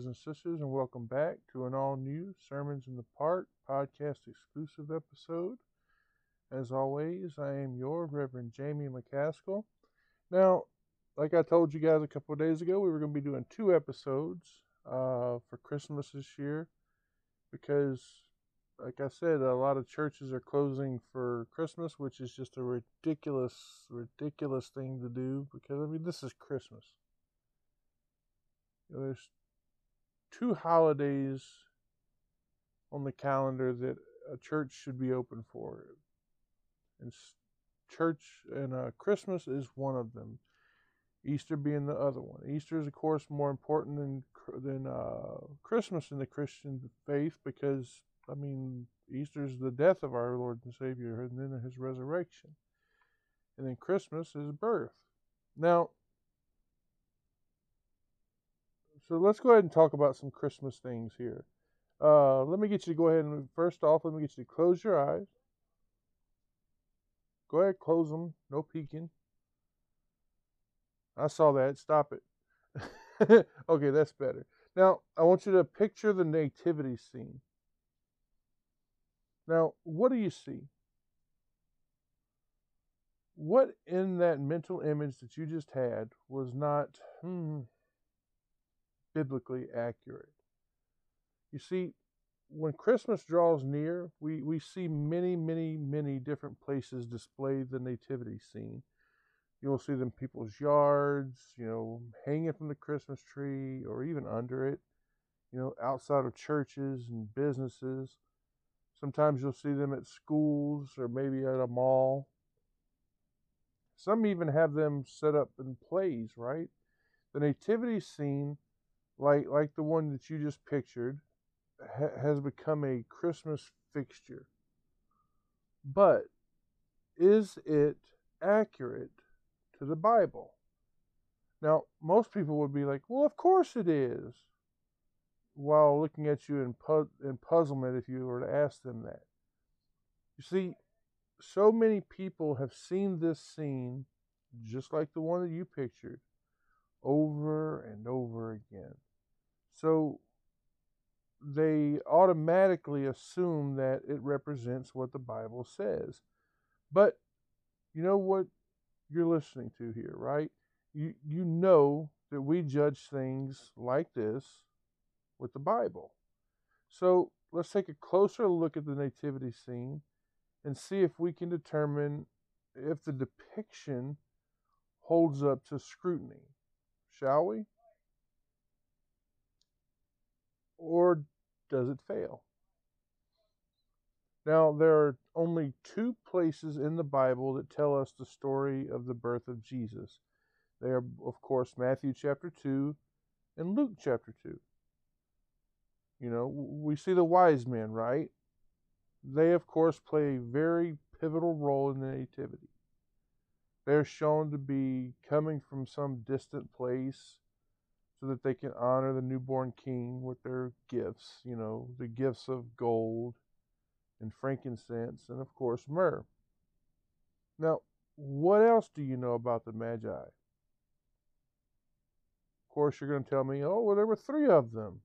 brothers and sisters, and welcome back to an all new Sermons in the Park podcast exclusive episode. As always, I am your Reverend Jamie McCaskill. Now, like I told you guys a couple of days ago, we were going to be doing two episodes uh, for Christmas this year because, like I said, a lot of churches are closing for Christmas, which is just a ridiculous, ridiculous thing to do because, I mean, this is Christmas. There's two holidays on the calendar that a church should be open for. And church and uh, Christmas is one of them. Easter being the other one. Easter is, of course, more important than than uh, Christmas in the Christian faith because, I mean, Easter is the death of our Lord and Savior, and then His resurrection, and then Christmas is birth. Now, so let's go ahead and talk about some Christmas things here. Uh, let me get you to go ahead and first off, let me get you to close your eyes. Go ahead, close them. No peeking. I saw that. Stop it. okay, that's better. Now, I want you to picture the nativity scene. Now, what do you see? What in that mental image that you just had was not hmm, biblically accurate? You see, when Christmas draws near, we, we see many, many, many different places display the nativity scene. You'll see them people's yards, you know, hanging from the Christmas tree or even under it, you know, outside of churches and businesses. Sometimes you'll see them at schools or maybe at a mall. Some even have them set up in plays, right? The nativity scene, like like the one that you just pictured, ha- has become a Christmas fixture. But is it accurate to the Bible? Now, most people would be like, well, of course it is, while looking at you in, pu- in puzzlement if you were to ask them that. You see, so many people have seen this scene, just like the one that you pictured, over and over again. So they automatically assume that it represents what the Bible says. But you know what you're listening to here, right? You you know that we judge things like this with the Bible. So let's take a closer look at the nativity scene and see if we can determine if the depiction holds up to scrutiny. Shall we? Or does it fail? Now, there are only two places in the Bible that tell us the story of the birth of Jesus. They are, of course, Matthew chapter 2 and Luke chapter 2. You know, we see the wise men, right? They, of course, play a very pivotal role in the Nativity. They're shown to be coming from some distant place so that they can honor the newborn king with their gifts, you know, the gifts of gold and frankincense and, of course, myrrh. Now, what else do you know about the Magi? Of course, you're going to tell me, oh, well, there were three of them,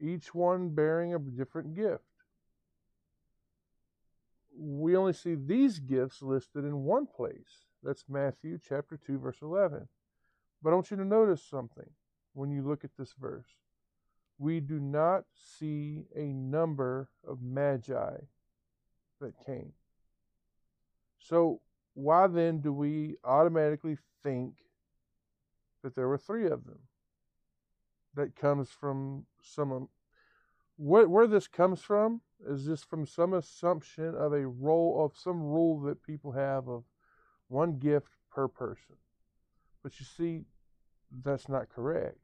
each one bearing a different gift. We only see these gifts listed in one place. That's Matthew chapter 2, verse 11. But I want you to notice something when you look at this verse. We do not see a number of magi that came. So, why then do we automatically think that there were three of them? That comes from some. Where, where this comes from is this from some assumption of a role of some rule that people have of one gift per person. But you see, that's not correct.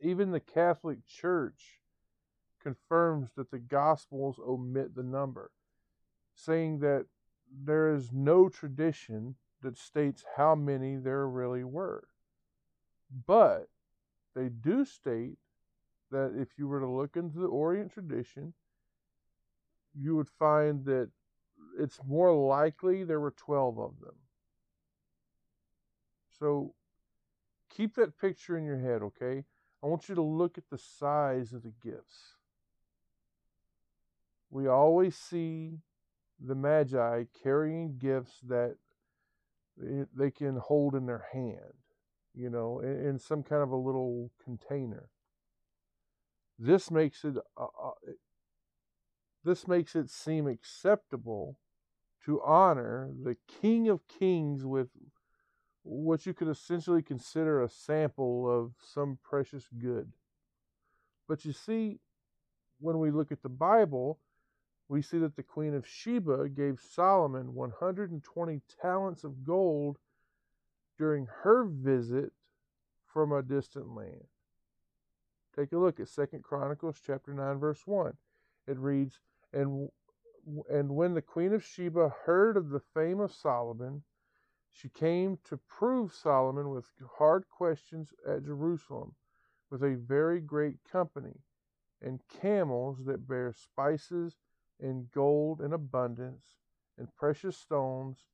Even the Catholic Church confirms that the Gospels omit the number, saying that there is no tradition that states how many there really were. But they do state that if you were to look into the Orient tradition, you would find that it's more likely there were 12 of them. So, keep that picture in your head, okay? I want you to look at the size of the gifts. We always see the Magi carrying gifts that they can hold in their hand, you know, in, some kind of a little container. This makes it uh, uh this makes it seem acceptable to honor the King of Kings with what you could essentially consider a sample of some precious good. But you see, when we look at the Bible, we see that the Queen of Sheba gave Solomon 120 talents of gold during her visit from a distant land. Take a look at Second Chronicles chapter 9 verse 1. It reads, "And and when the Queen of Sheba heard of the fame of Solomon, she came to prove Solomon with hard questions at Jerusalem with a very great company and camels that bear spices and gold in abundance, and precious stones.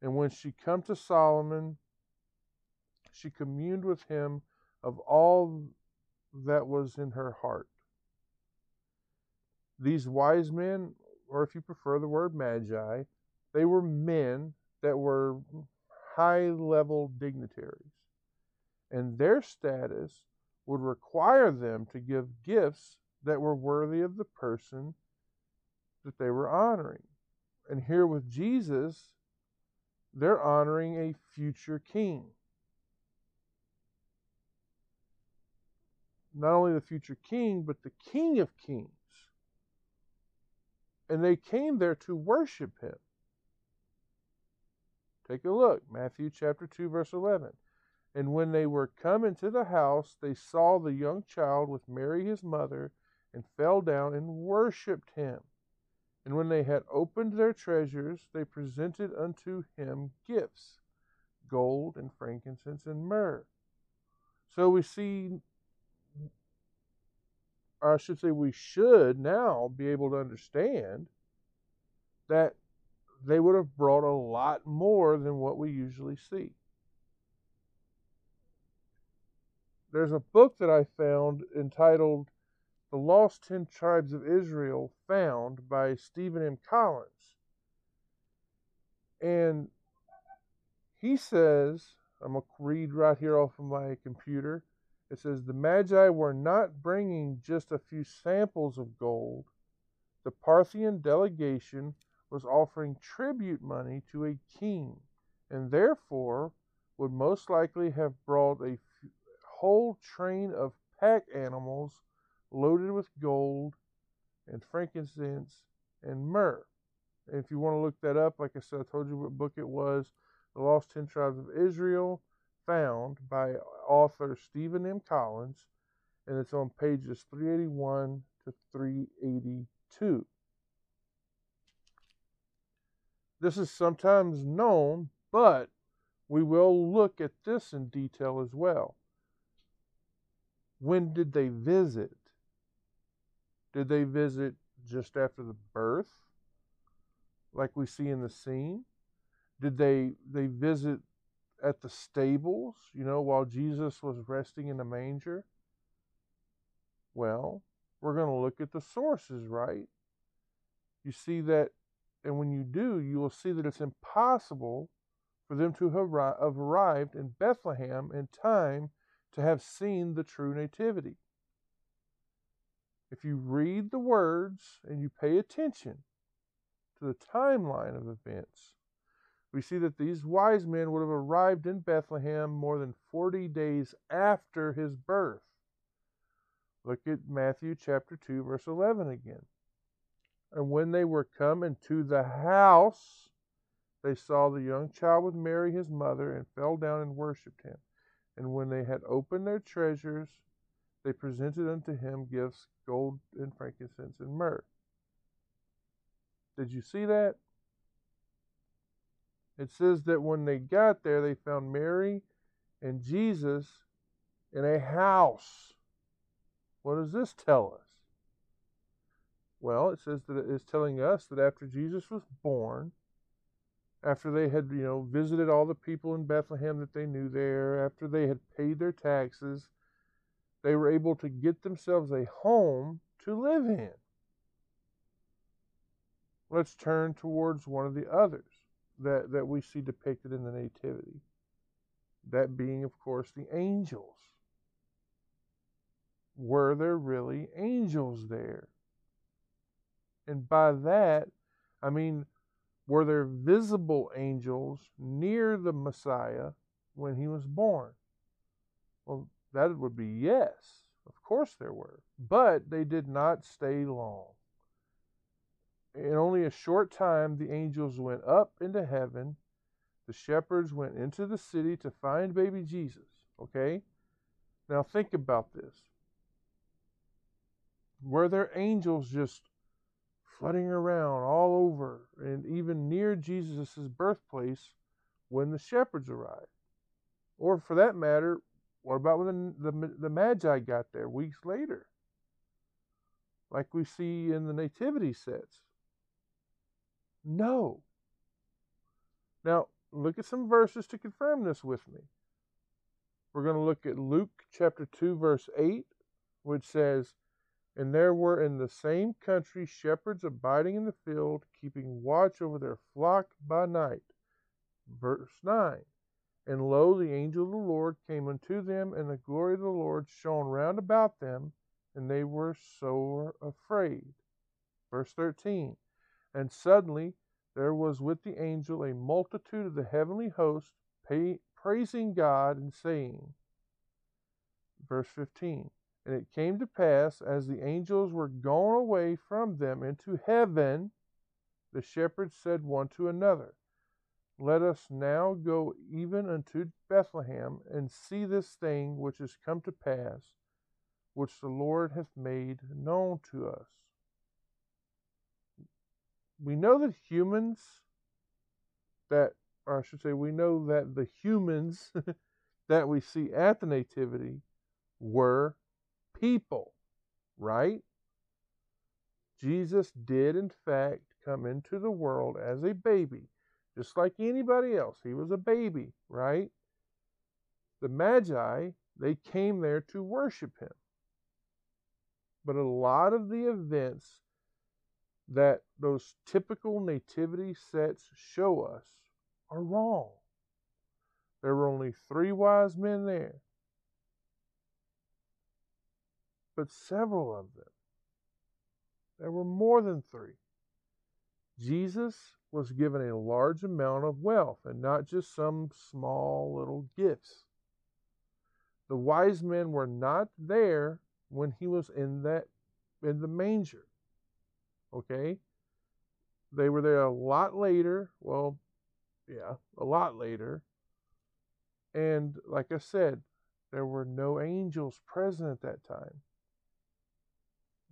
And when she come to Solomon, she communed with him of all that was in her heart. These wise men, or if you prefer the word magi, they were men that were high level dignitaries. And their status would require them to give gifts that were worthy of the person that they were honoring. And here with Jesus, they're honoring a future king. Not only the future king, but the king of kings. And they came there to worship him. Take a look, Matthew chapter 2, verse 11. And when they were come into the house, they saw the young child with Mary his mother, and fell down and worshipped him. And when they had opened their treasures, they presented unto him gifts gold and frankincense and myrrh. So we see, or I should say, we should now be able to understand that they would have brought a lot more than what we usually see. There's a book that I found entitled the Lost Ten Tribes of Israel Found by Steven M. Collins. And he says, I'm going to read right here off of my computer. It says, The Magi were not bringing just a few samples of gold. The Parthian delegation was offering tribute money to a king, and therefore would most likely have brought a whole train of pack animals loaded with gold and frankincense and myrrh. And if you want to look that up, like I said, I told you what book it was The Lost Ten Tribes of Israel, found by author Steven M. Collins, and it's on pages 381 to 382. This is sometimes known, but we will look at this in detail as well. When did they visit? Did they visit just after the birth, like we see in the scene? Did they they visit at the stables, you know, while Jesus was resting in the manger? Well, we're going to look at the sources, right? You see that, and when you do, you will see that it's impossible for them to have arrived in Bethlehem in time to have seen the true nativity if you read the words and you pay attention to the timeline of events, we see that these wise men would have arrived in Bethlehem more than 40 days after his birth. Look at Matthew chapter 2, verse 11 again. And when they were come into the house, they saw the young child with Mary his mother, and fell down and worshipped him. And when they had opened their treasures, they presented unto him gifts, gold and frankincense and myrrh. Did you see that? It says that when they got there, they found Mary and Jesus in a house. What does this tell us? Well, it says that it's telling us that after Jesus was born, after they had, you know, visited all the people in Bethlehem that they knew there, after they had paid their taxes, they were able to get themselves a home to live in. Let's turn towards one of the others that, that we see depicted in the Nativity. That being, of course, the angels. Were there really angels there? And by that, I mean, were there visible angels near the Messiah when he was born? Well, that would be yes. Of course there were. But they did not stay long. In only a short time, the angels went up into heaven. The shepherds went into the city to find baby Jesus. Okay? Now think about this. Were there angels just flooding around all over and even near Jesus' birthplace when the shepherds arrived. Or for that matter, what about when the, the, the Magi got there weeks later? Like we see in the nativity sets. No. Now, look at some verses to confirm this with me. We're going to look at Luke chapter 2, verse 8, which says, and there were in the same country shepherds abiding in the field, keeping watch over their flock by night. Verse 9 And lo, the angel of the Lord came unto them, and the glory of the Lord shone round about them, and they were sore afraid. Verse 13 And suddenly there was with the angel a multitude of the heavenly host, praising God and saying, Verse 15 and it came to pass, as the angels were gone away from them into heaven, the shepherds said one to another, Let us now go even unto Bethlehem, and see this thing which is come to pass, which the Lord hath made known to us. We know that humans, that, or I should say, we know that the humans that we see at the Nativity were people, right? Jesus did, in fact, come into the world as a baby, just like anybody else. He was a baby, right? The Magi, they came there to worship him. But a lot of the events that those typical nativity sets show us are wrong. There were only three wise men there. But several of them. There were more than three. Jesus was given a large amount of wealth and not just some small little gifts. The wise men were not there when he was in that in the manger. Okay? They were there a lot later. Well, yeah, a lot later. And like I said, there were no angels present at that time.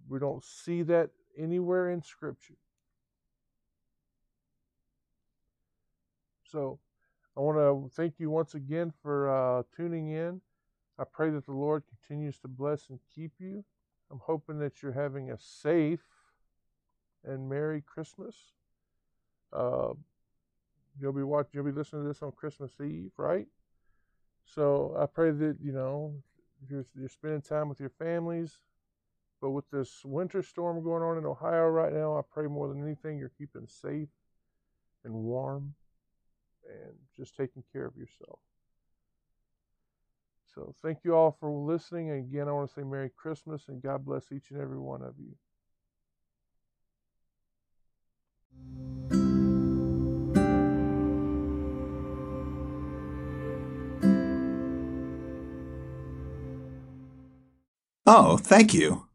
We don't see that anywhere in Scripture. So I want to thank you once again for uh, tuning in. I pray that the Lord continues to bless and keep you. I'm hoping that you're having a safe and Merry Christmas. Uh, you'll be watching, you'll be listening to this on Christmas Eve, right? So I pray that you know you're, you're spending time with your families, but with this winter storm going on in Ohio right now, I pray more than anything you're keeping safe and warm and just taking care of yourself. So thank you all for listening. And again, I want to say Merry Christmas and God bless each and every one of you. Oh, thank you.